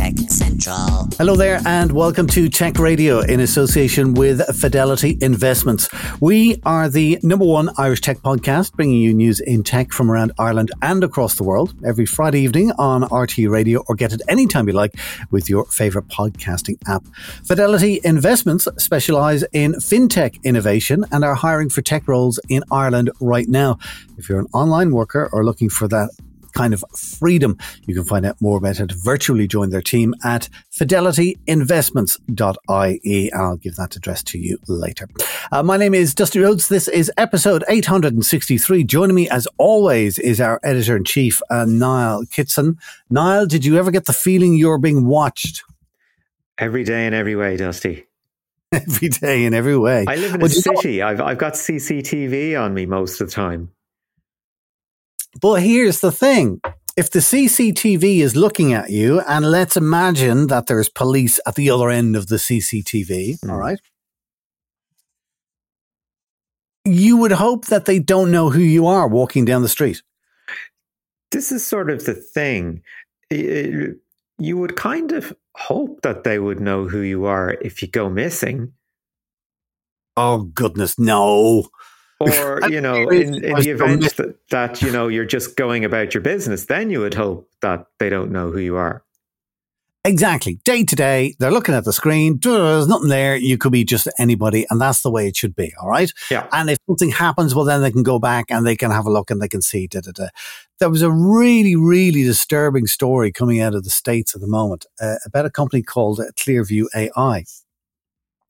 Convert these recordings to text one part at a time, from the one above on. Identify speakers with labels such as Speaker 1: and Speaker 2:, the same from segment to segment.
Speaker 1: Tech Central.
Speaker 2: Hello there, and welcome to Tech Radio in association with Fidelity Investments. We are the number one Irish tech podcast, bringing you news in tech from around Ireland and across the world every Friday evening on RTE Radio, or get it anytime you like with your favorite podcasting app. Fidelity Investments specialize in fintech innovation and are hiring for tech roles in Ireland right now. If you're an online worker or looking for that kind of freedom. You can find out more about how to virtually join their team at fidelityinvestments.ie. I'll give that address to you later. Uh, my name is Dusty Rhodes. This is episode 863. Joining me, as always, is our editor in chief, uh, Niall Kitson. Niall, did you ever get the feeling you're being watched?
Speaker 3: Every day in every way, Dusty.
Speaker 2: Every day in every way.
Speaker 3: I live in
Speaker 2: Well,
Speaker 3: a
Speaker 2: you know-
Speaker 3: city. I've I've got CCTV on me most of the time.
Speaker 2: But here's the thing. If the CCTV is looking at you, and let's imagine that there's police at the other end of the CCTV,
Speaker 3: Mm.
Speaker 2: all right? You would hope that they don't know who you are walking down the street.
Speaker 3: This is sort of the thing. I- You would kind of hope that they would know who you are if you go missing,
Speaker 2: Oh, goodness, no.
Speaker 3: Or you know, in, in the event that, that you know you're just going about your business, then you would hope that they don't know who you are.
Speaker 2: Exactly. Day to day, they're looking at the screen. There's nothing there. You could be just anybody, and that's the way it should be. All right.
Speaker 3: Yeah.
Speaker 2: And if something happens, well, then they can go back and they can have a look and they can see. Da, da, da. There was a really, really disturbing story coming out of the States at the moment uh, about a company called Clearview AI.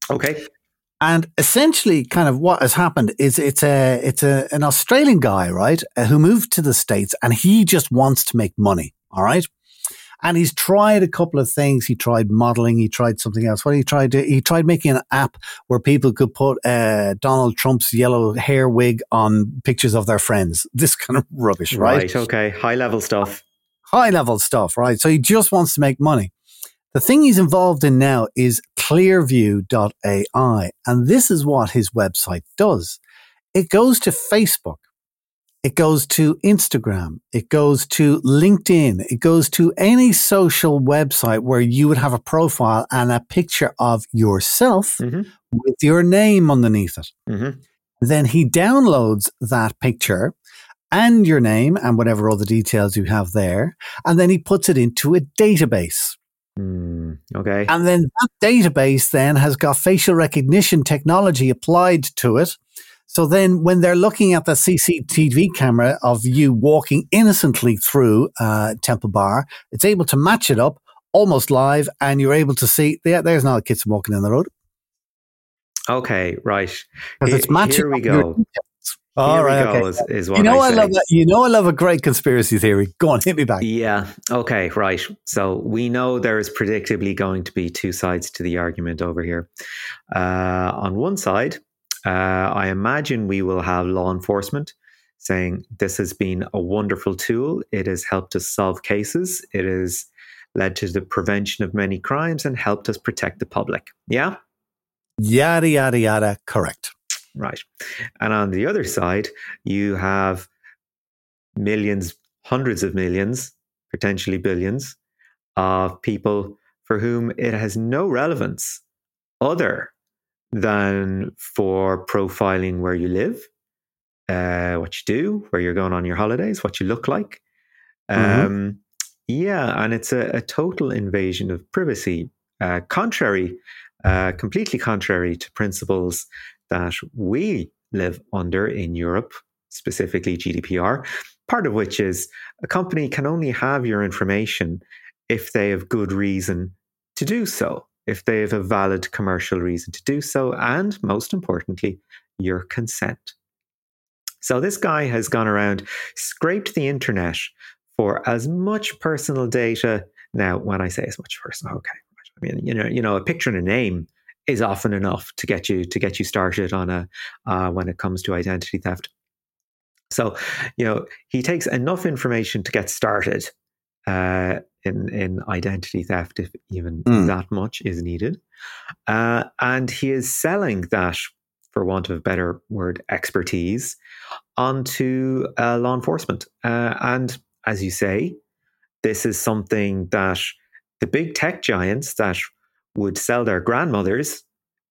Speaker 3: Okay.
Speaker 2: And essentially, kind of what has happened is it's a it's a an Australian guy, right, uh, who moved to the states, and he just wants to make money. All right, and he's tried a couple of things. He tried modeling. He tried something else. What he tried to he tried making an app where people could put uh, Donald Trump's yellow hair wig on pictures of their friends. This kind of rubbish, right?
Speaker 3: Right. Okay. High level stuff.
Speaker 2: high level stuff, right? So he just wants to make money. The thing he's involved in now is clearview.ai. And this is what his website does. It goes to Facebook. It goes to Instagram. It goes to LinkedIn. It goes to any social website where you would have a profile and a picture of yourself
Speaker 3: hmm
Speaker 2: with your name underneath it.
Speaker 3: hmm
Speaker 2: Then he downloads that picture and your name and whatever other details you have there. And then he puts it into a database.
Speaker 3: Mm, okay.
Speaker 2: And then that database then has got facial recognition technology applied to it. So then when they're looking at the CCTV camera of you walking innocently through uh, Temple Bar, it's able to match it up almost live and you're able to see, yeah, there's not a kid walking down the road.
Speaker 3: Okay. Right.
Speaker 2: Because it's matching
Speaker 3: Here we go.
Speaker 2: All
Speaker 3: Here
Speaker 2: right, okay.
Speaker 3: Is, is what
Speaker 2: You know
Speaker 3: I
Speaker 2: I, love that. You know I love a great conspiracy theory. Go on, hit me back.
Speaker 3: Yeah. Okay. Right. So we know there is predictably going to be two sides to the argument over here. Uh, on one side, uh, I imagine we will have law enforcement saying this has been a wonderful tool. It has helped us solve cases. It has led to the prevention of many crimes and helped us protect the public. Yeah.
Speaker 2: Yada yada yada. Correct.
Speaker 3: Right. And on the other side, you have millions, hundreds of millions, potentially billions of people for whom it has no relevance other than for profiling where you live, uh, what you do, where you're going on your holidays, what you look like.
Speaker 2: Mhm.
Speaker 3: Um, yeah, and it's a, a total invasion of privacy, uh, contrary, uh, completely contrary to principles that we live under in Europe, specifically GDPR, part of which is a company can only have your information if they have good reason to do so, if they have a valid commercial reason to do so, and most importantly, your consent. So this guy has gone around, scraped the internet for as much personal data. Now, when I say as much personal, okay, I mean you know, you know, a picture and a name is often enough to get you to get you started on a uh, when it comes to identity theft. So, you know, he takes enough information to get started, uh, in in identity theft, if even
Speaker 2: Mm.
Speaker 3: that much is needed. Uh, and he is selling that, for want of a better word, expertise onto uh, law enforcement. Uh, and as you say, this is something that the big tech giants that would sell their grandmothers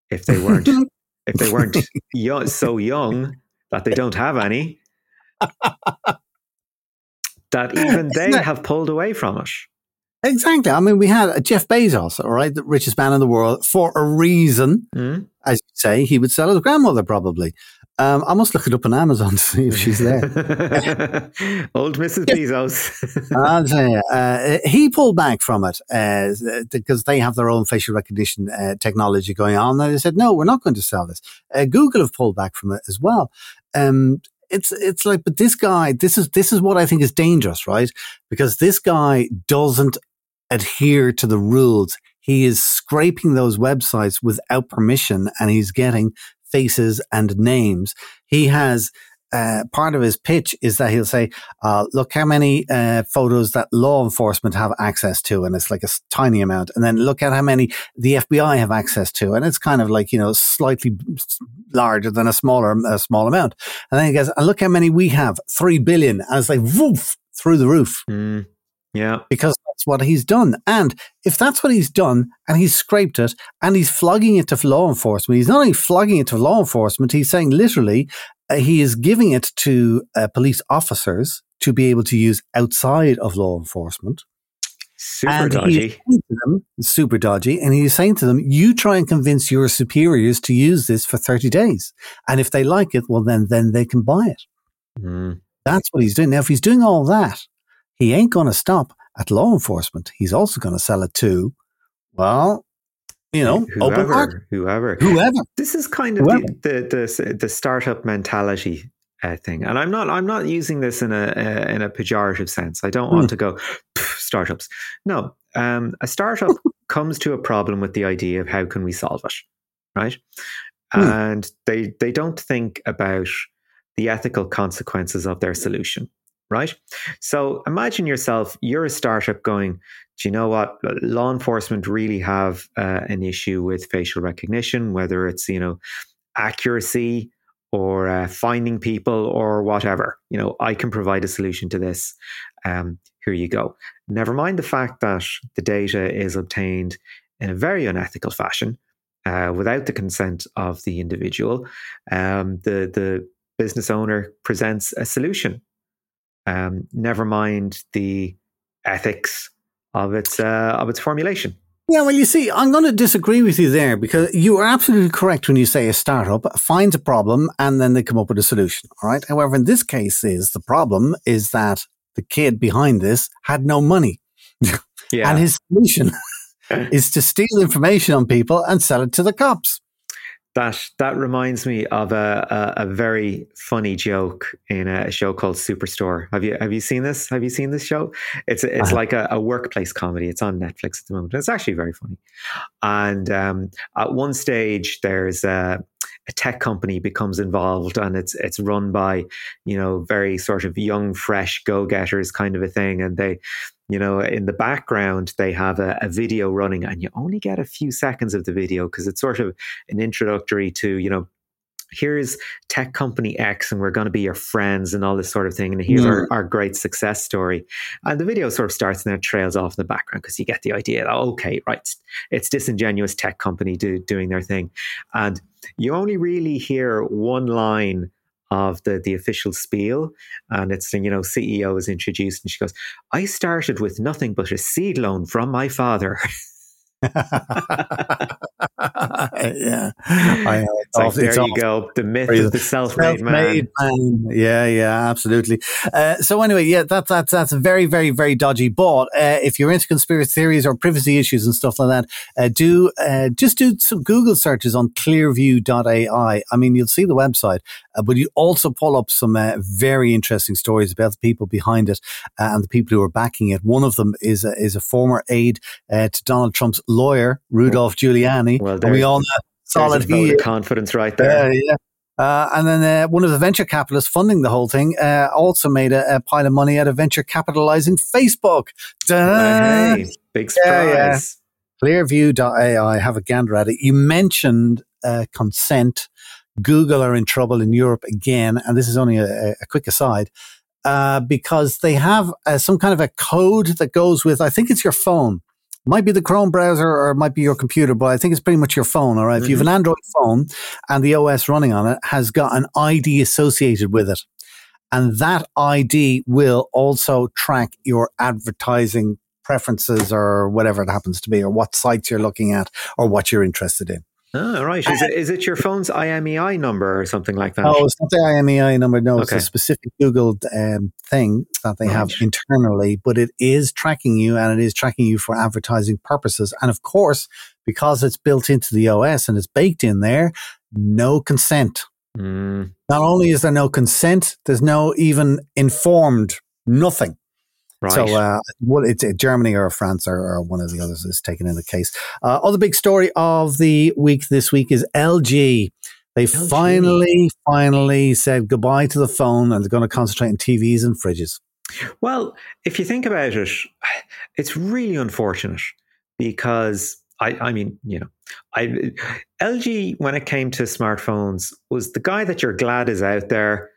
Speaker 3: if they weren't if they weren't yo- so young that they don't have any that even they
Speaker 2: Isn't
Speaker 3: have pulled away from it
Speaker 2: Exactly. I mean, we had Jeff Bezos, all right, the richest man in the world, for a reason.
Speaker 3: Hmm?
Speaker 2: As you say, he would sell his grandmother probably. Um, I must look it up on Amazon to see if she's there.
Speaker 3: old mrs bezos
Speaker 2: I'll tell you, uh, he pulled back from it uh, because they have their own facial recognition uh, technology going on. And they said, no, we're not going to sell this. Uh, Google have pulled back from it as well. Um, it's it's like, but this guy, this is this is what I think is dangerous, right? Because this guy doesn't adhere to the rules. He is scraping those websites without permission, and he's getting faces and names. He has uh, part of his pitch is that he'll say, uh, look how many uh, photos that law enforcement have access to, and it's like a tiny amount. And then look at how many the FBI have access to, and it's kind of like you know slightly larger than a smaller a small amount. And then he goes, and look how many we have, three billion, and it's like woof through the roof
Speaker 3: Hmm. Yeah
Speaker 2: because that's what he's done. And if that's what he's done, and he's scraped it, and he's flogging it to law enforcement, he's not only flogging it to law enforcement, he's saying literally uh, he is giving it to uh, police officers to be able to use outside of law enforcement.
Speaker 3: super
Speaker 2: and he's
Speaker 3: dodgy
Speaker 2: them, super dodgy, and he's saying to them, "You try and convince your superiors to use this for thirty days, and if they like it, well, then then they can buy it."
Speaker 3: Hmm.
Speaker 2: That's what he's doing. Now, if he's doing all that, he ain't going to stop at law enforcement. He's also going to sell it to, well, you know, open heart,
Speaker 3: whoever whoever
Speaker 2: whoever.
Speaker 3: this is kind of the, the the the startup mentality uh, thing, and I'm not I'm not using this in a uh, in a pejorative sense. I don't want
Speaker 2: Hmm.
Speaker 3: to go startups. No, um, a startup comes to a problem with the idea of how can we solve it, right?
Speaker 2: Hmm.
Speaker 3: And they they don't think about the ethical consequences of their solution, right? So imagine yourself, you're a startup going, do you know what? Law enforcement really have uh, an issue with facial recognition, whether it's, you know, accuracy or uh, finding people or whatever. You know, I can provide a solution to this. Um, here you go. Never mind the fact that the data is obtained in a very unethical fashion uh, without the consent of the individual. Um, the the business owner presents a solution. Um, never mind the ethics of its uh, of its formulation.
Speaker 2: Yeah, well, you see, I'm going to disagree with you there because you are absolutely correct when you say a startup finds a problem and then they come up with a solution. All right. However, in this case, is the problem is that the kid behind this had no money,
Speaker 3: Yeah,
Speaker 2: and his solution is to steal information on people and sell it to the cops.
Speaker 3: That that reminds me of a, a a very funny joke in a show called Superstore. Have you have you seen this? Have you seen this show? It's it's
Speaker 2: Uh-huh.
Speaker 3: like a, a workplace comedy. It's on Netflix at the moment. It's actually very funny. And um, at one stage, there's a, a tech company becomes involved, and it's it's run by you know very sort of young, fresh go getters kind of a thing, and they you know, in the background, they have a, a video running, and you only get a few seconds of the video because it's sort of an introductory to, you know, here's tech company X, and we're going to be your friends, and all this sort of thing. And here's our, mm. our great success story. And the video sort of starts and then it trails off in the background because you get the idea that, okay, right, it's, it's disingenuous tech company do, doing their thing. And you only really hear one line of the the official spiel and it's you know CEO is introduced and she goes I started with nothing but a seed loan from my father
Speaker 2: yeah, I
Speaker 3: it's like there
Speaker 2: it's
Speaker 3: you
Speaker 2: awful.
Speaker 3: go the myth of the self-made,
Speaker 2: Self-made
Speaker 3: man
Speaker 2: man. Yeah, yeah, absolutely. Uh, so anyway, yeah, that, that's that's very, very, very dodgy. But uh, if you're into conspiracy theories or privacy issues and stuff like that, uh, do uh, just do some Google searches on Clearview.ai. I mean, you'll see the website, uh, but you also pull up some uh, very interesting stories about the people behind it uh, and the people who are backing it. One of them is a, is a former aide uh, to Donald Trump's lawyer, Rudolph Giuliani.
Speaker 3: Well,
Speaker 2: and we all know
Speaker 3: There's
Speaker 2: solid
Speaker 3: confidence right there
Speaker 2: Yeah, yeah. Uh, and then uh, one of the venture capitalists funding the whole thing uh, also made a, a, pile of money out of venture capitalizing Facebook.
Speaker 3: Hey, big surprise. Yeah, yeah.
Speaker 2: Clearview.ai, have a gander at it. You mentioned uh, consent. Google are in trouble in Europe again, and this is only a, a quick aside. Uh, because they have uh, some kind of a code that goes with, I think it's your phone might be the Chrome browser or it might be your computer, but I think it's pretty much your phone. All right? mm-hmm. If you have an mm-hmm. Android phone and the OS running on it has got an ID associated with it, and that ID will also track your advertising preferences or whatever it happens to be, or what sites you're looking at, or what you're interested in.
Speaker 3: Oh, right. Is it, is it your phone's IMEI number or something like that?
Speaker 2: Oh, it's not the IMEI number. No, it's a specific Google um, thing that they right. have internally, but it is tracking you and it is tracking you for advertising purposes. And of course, because it's built into the OS and it's baked in there, no consent. Mm. Not only is there no consent, there's no even informed nothing. Right. So, uh, what it's uh, Germany or France or, or, one of the others is taken in the case. Uh, other big story of the week this week is LG. They LG. finally, finally said goodbye to the phone and they're going to concentrate on TVs and fridges.
Speaker 3: Well, if you think about it, it's really unfortunate because I, I mean, you know, I LG when it came to smartphones was the guy that you're glad is out there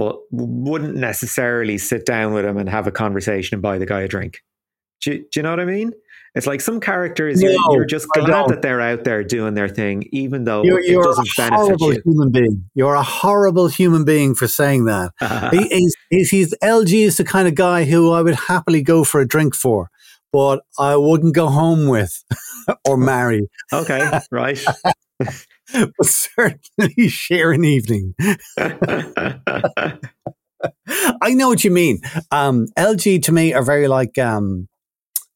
Speaker 3: but wouldn't necessarily sit down with him and have a conversation and buy the guy a drink. Do, do you know what I mean? It's like some characters, no, you're, you're, just glad that they're out there doing their thing, even though
Speaker 2: you're, you're
Speaker 3: it doesn't
Speaker 2: a horrible
Speaker 3: you.
Speaker 2: human being. You're a horrible human being for saying that. he, he's, he's, he's, LG is the kind of guy who I would happily go for a drink for, but I wouldn't go home with or marry.
Speaker 3: okay, right.
Speaker 2: but certainly share an evening. I know what you mean. Um, LG to me are very like um,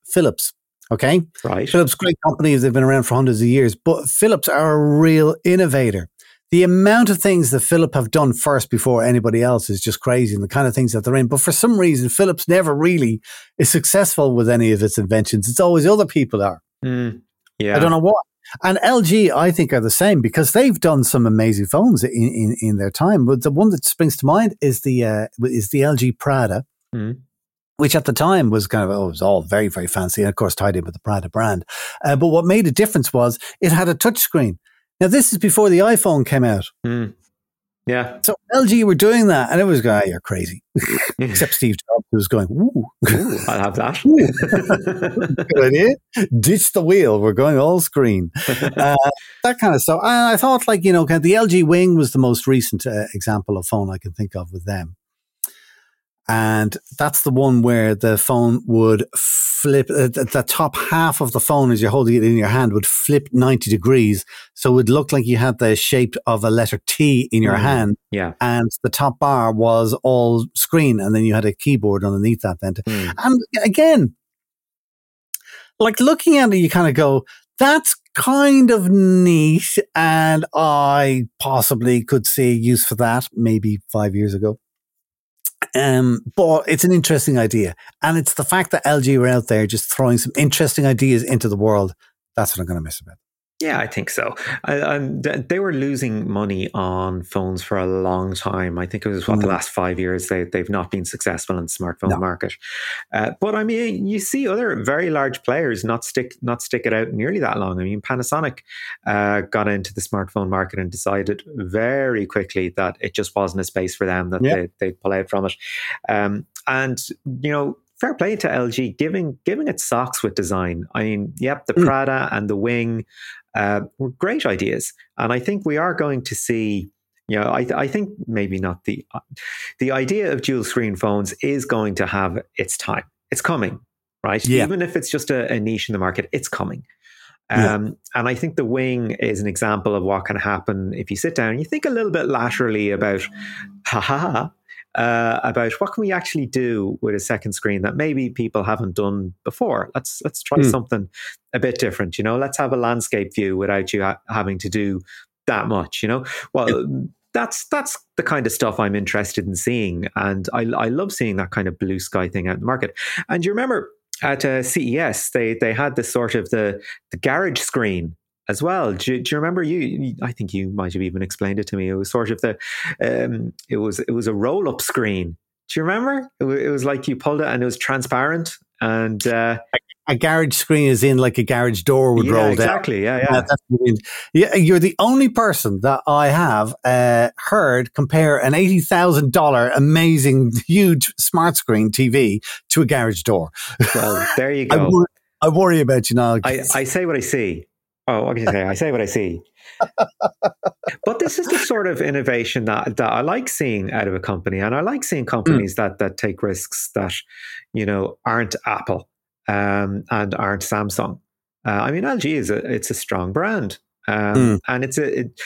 Speaker 2: Philips. Okay.
Speaker 3: Right.
Speaker 2: Philips, great companies. They've been around for hundreds of years, but Philips are a real innovator. The amount of things that Philips have done first before anybody else is just crazy and the kind of things that they're in. But for some reason, Philips never really is successful with any of its inventions. It's always other people are.
Speaker 3: Mm, yeah.
Speaker 2: I don't know what. And LG, I think, are the same because they've done some amazing phones in, in, in their time. But the one that springs to mind is the uh, is the LG Prada, mm. which at the time was kind of oh, it was all very very fancy, and of course tied in with the Prada brand. Uh, but what made a difference was it had a touchscreen. Now this is before the iPhone came out.
Speaker 3: Mm. Yeah.
Speaker 2: So LG were doing that, and it was going, oh, "You're crazy." Except Steve Jobs was going, "Ooh,
Speaker 3: Ooh I'll have that."
Speaker 2: Good idea. Ditch the wheel. We're going all screen. Uh, that kind of stuff. And I thought, like you know, the LG Wing was the most recent uh, example of phone I can think of with them and that's the one where the phone would flip uh, the top half of the phone as you're holding it in your hand would flip 90 degrees. So it would look like you had the shape of a letter t in your mm, hand.
Speaker 3: yeah.
Speaker 2: And the top bar was all screen and then you had a keyboard underneath that then mm. and again like looking at it you kind of go that's kind of neat and i possibly could see use for that maybe five years ago um, but it's an interesting idea. And it's the fact that LG were out there just throwing some interesting ideas into the world. That's what I'm going to miss about.
Speaker 3: Yeah, I think so. I, they were losing money on phones for a long time. I think it was what mm. the last five years they they've not been successful in the smartphone no. market. Uh, but I mean, you see other very large players not stick not stick it out nearly that long. I mean, Panasonic uh, got into the smartphone market and decided very quickly that it just wasn't a space for them that yeah. they they pull out from it. Um, and you know, fair play to LG giving giving it socks with design. I mean, yep, the mm. Prada and the Wing uh, were great ideas, and I think we are going to see. You know, I, I think maybe not the the idea of dual screen phones is going to have its time. It's coming, right? Yeah. Even if it's just a, a niche in the market, it's coming. Um, yeah. And I think the wing is an example of what can happen if you sit down and you think a little bit laterally about, ha ha, uh, about what can we actually do with a second screen that maybe people haven't done before. Let's let's try mm. something a bit different. You know, let's have a landscape view without you ha- having to do that much. You know, well. That's that's the kind of stuff I'm interested in seeing, and I, I love seeing that kind of blue sky thing out in the market. And you remember at uh, CES, they they had this sort of the the garage screen as well. Do, do, you remember you? I think you might have even explained it to me. It was sort of the, um, it was it was a roll up screen. Do you remember? It was, it was, like you pulled it and it was transparent and. Uh,
Speaker 2: a garage screen is in like a garage door would
Speaker 3: yeah,
Speaker 2: roll
Speaker 3: exactly.
Speaker 2: down.
Speaker 3: Exactly.
Speaker 2: Yeah, yeah. yeah, you're the only person that I have uh, heard compare an eighty thousand dollar amazing huge smart screen TV to a garage door.
Speaker 3: Well, there you go.
Speaker 2: I, worry, I worry about you now.
Speaker 3: I, I say what I see. Oh, what can you say? I say what I see. but this is the sort of innovation that, that I like seeing out of a company, and I like seeing companies mm. that that take risks that you know aren't Apple um, and aren't Samsung. Uh, I mean, LG is a it's a strong brand, um, mm. and it's a it,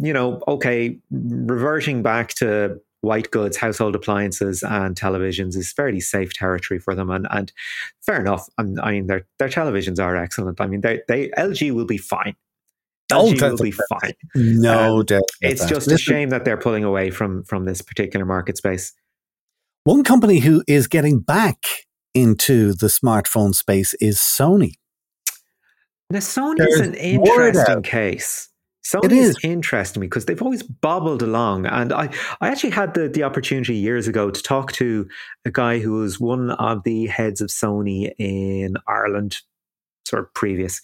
Speaker 3: you know okay. Reverting back to white goods, household appliances, and televisions is fairly safe territory for them, and and fair enough. I mean, their their televisions are excellent. I mean, they they LG will be fine. LG oh, will be fine.
Speaker 2: No um, doubt.
Speaker 3: It's
Speaker 2: that.
Speaker 3: just a shame that they're pulling away from from this particular market space.
Speaker 2: One company who is getting back into the smartphone space is Sony.
Speaker 3: Now, Sony is an interesting case. Sony
Speaker 2: it
Speaker 3: is. interesting because they've always bobbled along. And I, I actually had the, the opportunity years ago to talk to a guy who was one of the heads of Sony in Ireland, sort of previous.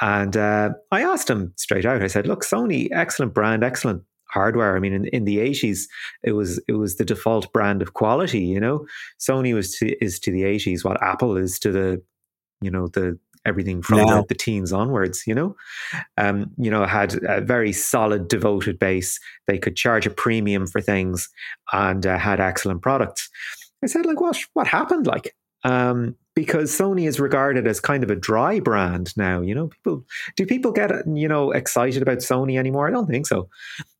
Speaker 3: And uh, I asked him straight out, I said, look, Sony, excellent brand, excellent hardware. I mean, in, in the 80s, it was it was the default brand of quality, you know. Sony was to, is to the 80s what Apple is to the, you know, the everything from the, the, teens onwards, you know. Um, you know, had a very solid, devoted base. They could charge a premium for things and uh, had excellent products. I said, like, what what happened? Like, um, because Sony is regarded as kind of a dry brand now. You know, people do people get you know excited about Sony anymore? I don't think so.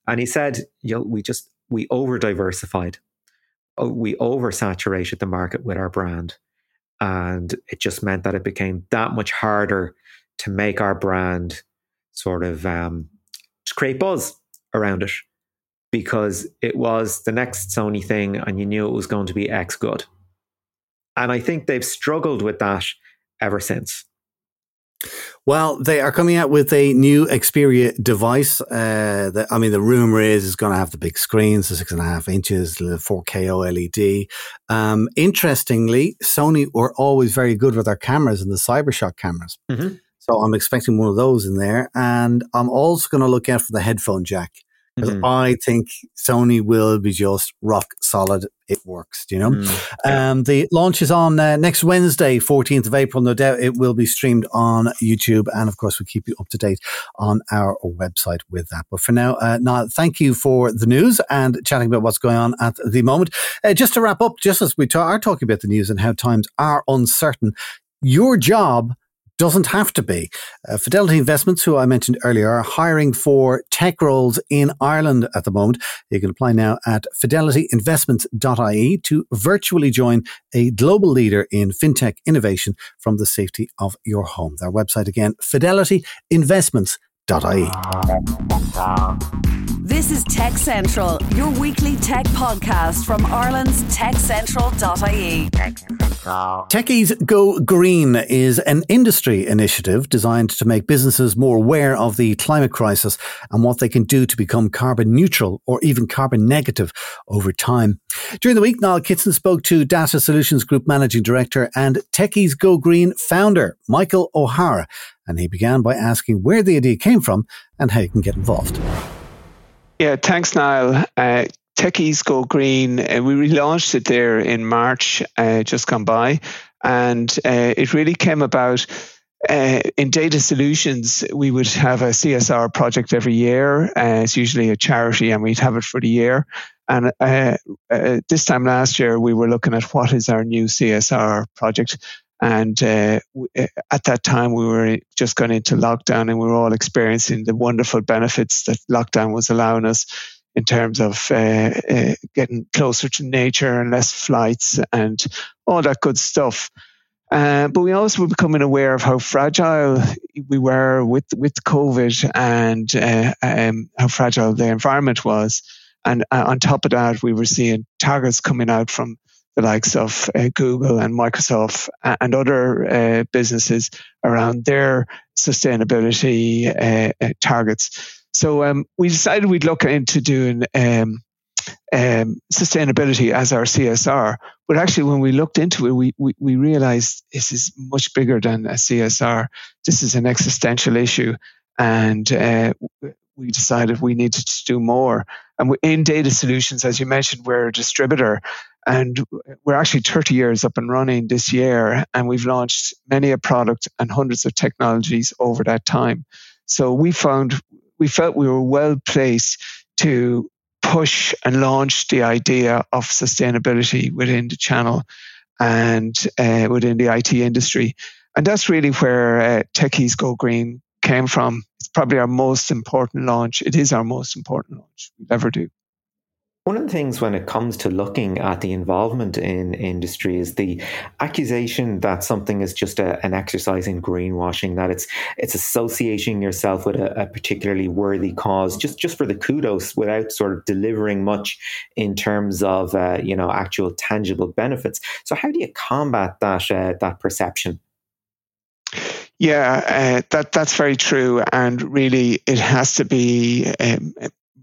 Speaker 3: And he said, you know, we just we over diversified, oh, we oversaturated the market with our brand. And it just meant that it became that much harder to make our brand sort of um, create buzz around it because it was the next Sony thing and you knew it was going to be X good. And I think they've struggled with that ever since.
Speaker 2: Well, they are coming out with a new Xperia device. Uh, that, I mean, the rumor is it's going to have the big screens, the six and a half inches, the 4K OLED. Um, interestingly, Sony were always very good with their cameras and the CyberShot cameras. Mm-hmm. So I'm expecting one of those in there. And I'm also going to look out for the headphone jack. Mm-hmm. I think Sony will be just rock solid. It works, you know. Mm, yeah. um, the launch is on uh, next Wednesday, 14th of April. No doubt it will be streamed on YouTube. And of course, we keep you up to date on our website with that. But for now, uh, now, thank you for the news and chatting about what's going on at the moment. Uh, just to wrap up, just as we ta- are talking about the news and how times are uncertain, your job doesn't have to be. Uh, Fidelity Investments, who I mentioned earlier, are hiring for tech roles in Ireland at the moment. You can apply now at fidelityinvestments.ie to virtually join a global leader in fintech innovation from the safety of your home. Their website again, fidelityinvestments.ie.
Speaker 4: This is Tech Central, your weekly tech podcast from Ireland's techcentral.ie.
Speaker 2: Techies Go Green is an industry initiative designed to make businesses more aware of the climate crisis and what they can do to become carbon neutral or even carbon negative over time. During the week, Niall Kitson spoke to Data Solutions Group Managing Director and Techies Go Green founder, Michael O'Hara, and he began by asking where the idea came from and how you can get involved.
Speaker 5: Yeah, thanks, Niall. Uh, Techies Go Green, uh, we relaunched it there in March, uh, just gone by, and uh, it really came about. Uh, in data solutions, we would have a CSR project every year. Uh, it's usually a charity, and we'd have it for the year. And this time last year, we were looking at what is our new CSR project. And uh, at that time, we were just going into lockdown and we were all experiencing the wonderful benefits that lockdown was allowing us in terms of uh, uh, getting closer to nature and less flights and all that good stuff. Uh, but we also were becoming aware of how fragile we were with with COVID and uh, um, how fragile the environment was. And uh, on top of that, we were seeing targets coming out from the likes of uh, Google and Microsoft and other uh, businesses around their sustainability uh, uh, targets. So um, we decided we'd look into doing um, um, sustainability as our CSR. But actually, when we looked into it, we, we, we realized this is much bigger than a CSR. This is an existential issue. And uh, we decided we needed to do more. And in data solutions, as you mentioned, we're a distributor and we're actually 30 years up and running this year. And we've launched many a product and hundreds of technologies over that time. So we found, we felt we were well placed to push and launch the idea of sustainability within the channel and uh, within the IT industry. And that's really where uh, Techies Go Green came from. It's probably our most important launch. It is our most important launch we ever do.
Speaker 3: One of the things when it comes to looking at the involvement in industry is the accusation that something is just a, an exercise in greenwashing, that it's it's associating yourself with a, a, particularly worthy cause just just for the kudos without sort of delivering much in terms of uh, you know actual tangible benefits. So how do you combat that uh, that perception?
Speaker 5: Yeah, uh, that that's very true, and really, it has to be um,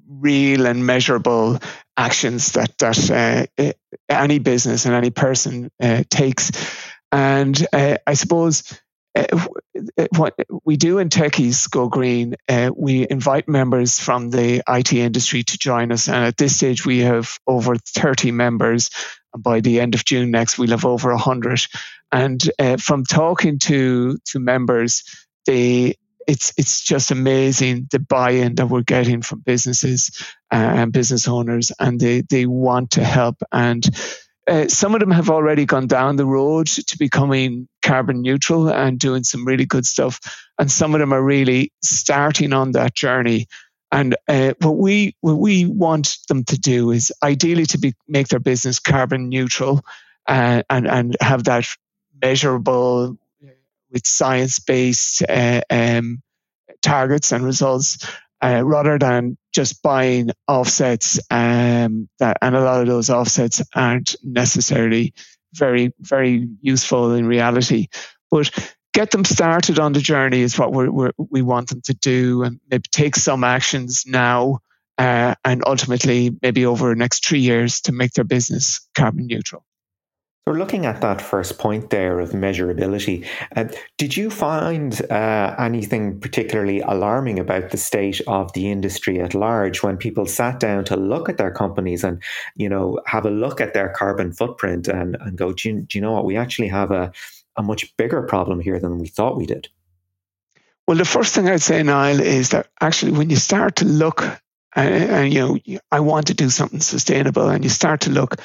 Speaker 5: real and measurable actions that that uh, any business and any person uh, takes. And uh, I suppose uh, what we do in Techies Go Green, uh, we invite members from the IT industry to join us. And at this stage, we have over 30 members. And by the end of June next, we'll have over 100. And uh, from talking to to members, they it's it's just amazing the buy-in that we're getting from businesses uh, and business owners, and they they want to help. And uh, some of them have already gone down the road to becoming carbon neutral and doing some really good stuff, and some of them are really starting on that journey. And uh, what we what we want them to do is ideally to be make their business carbon neutral, uh, and and have that measurable with science based uh, um, targets and results uh, rather than just buying offsets. Um, that, and a lot of those offsets aren't necessarily very, very useful in reality. But get them started on the journey is what we're, we're, we want them to do and maybe take some actions now uh, and ultimately maybe over the next three years to make their business carbon neutral.
Speaker 3: We're looking at that first point there of measurability. Uh, did you find uh, anything particularly alarming about the state of the industry at large when people sat down to look at their companies and, you know, have a look at their carbon footprint and, and go, do you, do you know what? We actually have a, a much bigger problem here than we thought we did.
Speaker 5: Well, the first thing I'd say, Niall, is that actually when you start to look, and, and you know, I want to do something sustainable, and you start to look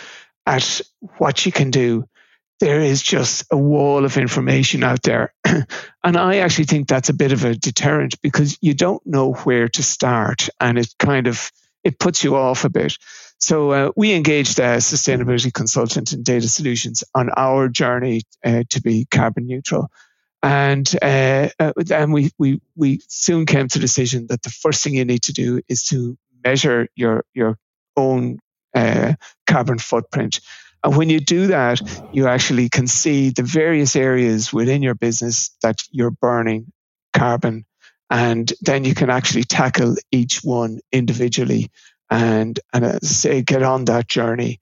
Speaker 5: at what you can do, there is just a wall of information out there. and I actually think that's a bit of a deterrent because you don't know where to start and it kind of it puts you off a bit. So uh, we engaged a sustainability consultant in data solutions on our journey uh, to be carbon neutral. And uh, uh, and we, we we soon came to the decision that the first thing you need to do is to measure your your own uh, carbon footprint. And when you do that, you actually can see the various areas within your business that you're burning carbon. And then you can actually tackle each one individually and, and uh, say, get on that journey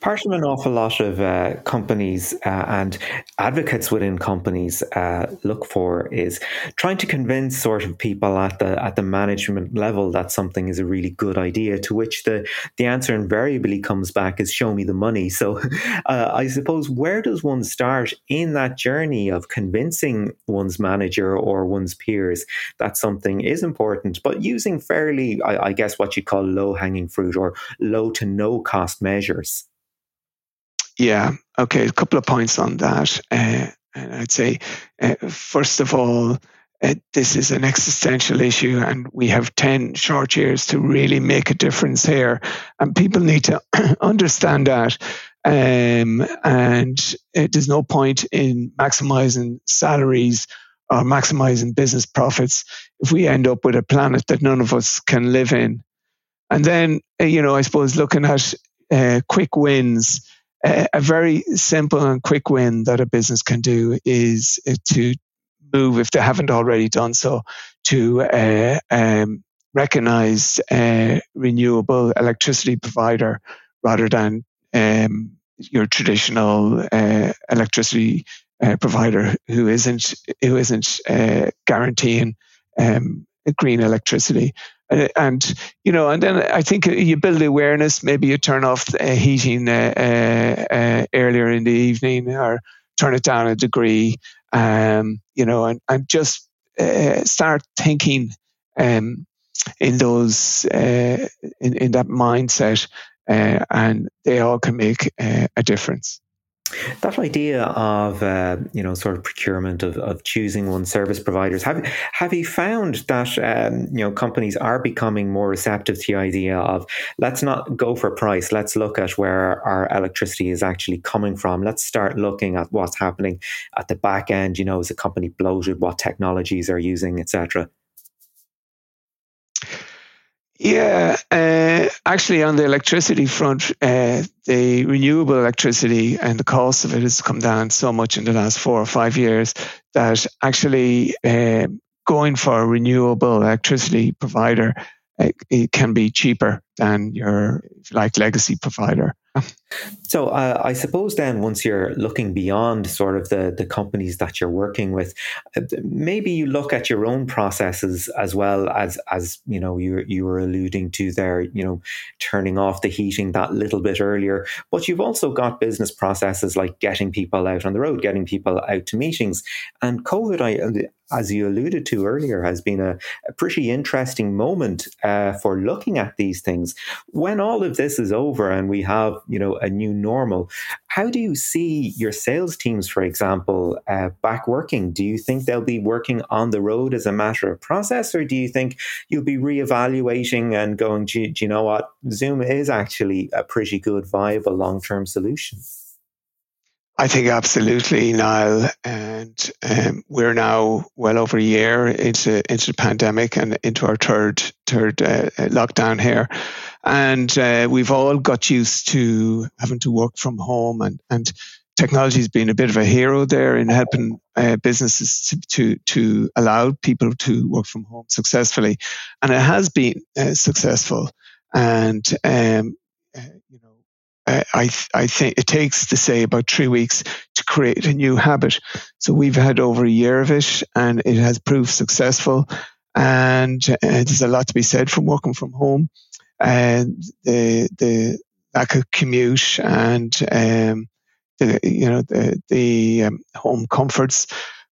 Speaker 3: Part of an awful lot of uh, companies uh, and advocates within companies uh, look for is trying to convince sort of people at the at the management level that something is a really good idea. To which the the answer invariably comes back is "Show me the money." So, uh, I suppose where does one start in that journey of convincing one's manager or one's peers that something is important, but using fairly, I, I guess, what you call low hanging fruit or low to no cost measures.
Speaker 5: Yeah. Okay. A couple of points on that. Uh, and I'd say, uh, first of all, uh, this is an existential issue, and we have 10 short years to really make a difference here. And people need to understand that. Um, and uh, there's no point in maximizing salaries or maximizing business profits if we end up with a planet that none of us can live in. And then, uh, you know, I suppose looking at uh, quick wins. Uh, a very simple and quick win that a business can do is uh, to move, if they haven't already done so, to uh, um, recognize a renewable electricity provider rather than um, your traditional uh, electricity uh, provider who isn't who isn't uh, guaranteeing um, green electricity. Uh, and you know, and then I think you build awareness. Maybe you turn off heating uh, uh, earlier in the evening, or turn it down a degree. Um, you know, and, and just start thinking um, in those in, in that mindset and they all can make a difference.
Speaker 3: That idea of uh, you know sort of procurement of, of choosing one service providers have have you found that um, you know companies are becoming more receptive to the idea of let's not go for price. Let's look at where our electricity is actually coming from. Let's start looking at what's happening at the back end you know is the company bloated? What technologies are using etc
Speaker 5: yeah, uh, actually, on the electricity front, uh, the renewable electricity and the cost of it has come down so much in the last four or five years that actually uh, going for a renewable electricity provider uh, it can be cheaper than your like legacy provider.
Speaker 3: So uh, I suppose then once you're looking beyond sort of the the companies that you're working with, uh, maybe you look at your own processes as well as as you know you you were alluding to there, you know, turning off the heating that little bit earlier. But you've also got business processes like getting people out on the road, getting people out to meetings, and COVID. I as you alluded to earlier, has been a, a pretty interesting moment uh, for looking at these things. When all of this is over and we have, you know, a new normal. How do you see your sales teams, for example, uh, back working? Do you think they'll be working on the road as a matter of process, or do you think you'll be reevaluating and going, do, do you know what? Zoom is actually a pretty good, viable long term solution?
Speaker 5: I think absolutely, Niall. And um, we're now well over a year into into the pandemic and into our third third uh, lockdown here, and uh, we've all got used to having to work from home, and and technology has been a bit of a hero there in helping uh, businesses to, to, to allow people to work from home successfully, and it has been uh, successful. And um, uh, you know I, I think it takes to say about three weeks to create a new habit. So we've had over a year of it and it has proved successful. And uh, there's a lot to be said from working from home and the, the lack of commute and, um, the, you know, the, the um, home comforts.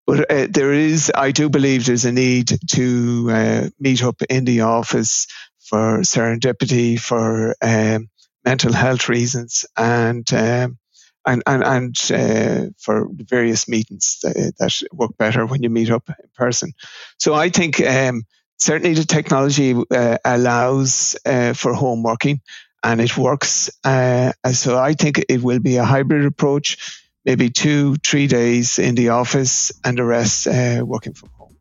Speaker 5: But uh, there is, I do believe there's a need to uh, meet up in the office for serendipity, for um, mental health reasons and um, and and, and uh, for various meetings that, that, work better when you meet up in person. So I think um, certainly the technology uh, allows uh, for home working and it works. Uh, so I think it will be a hybrid approach, maybe two, three days in the office and the rest uh, working from home.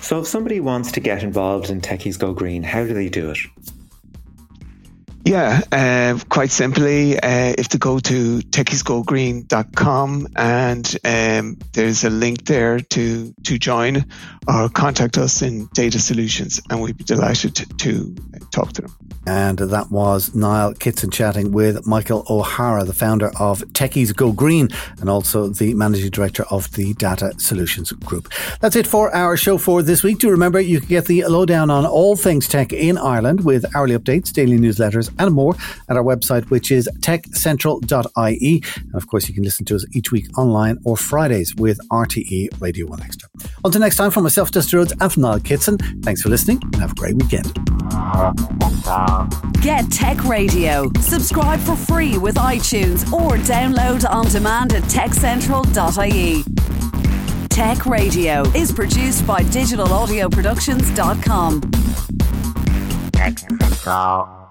Speaker 3: So if somebody wants to get involved in Techies Go Green, how do they do it?
Speaker 5: Yeah, uh, quite simply, uh, if to go to techiesgogreen.com and um, there's a link there to, to join or contact us in Data Solutions and we'd be delighted to, to talk to them.
Speaker 2: And that was Niall Kitson chatting with Michael O'Hara, the founder of Techies Go Green and also the managing director of the Data Solutions Group. That's it for our show for this week. Do remember you can get the lowdown on all things tech in Ireland with hourly updates, daily newsletters, and more at our website, which is techcentral.ie. And of course, you can listen to us each week online or Fridays with RTE Radio 1 Extra. Until next time, from myself, Dusty Rhodes, and from Niall Kitson, thanks for listening and have a great weekend.
Speaker 4: Get Tech Radio. Subscribe for free with iTunes or download on demand at techcentral.ie. Tech Radio is produced by digitalaudioproductions.com. Tech Central.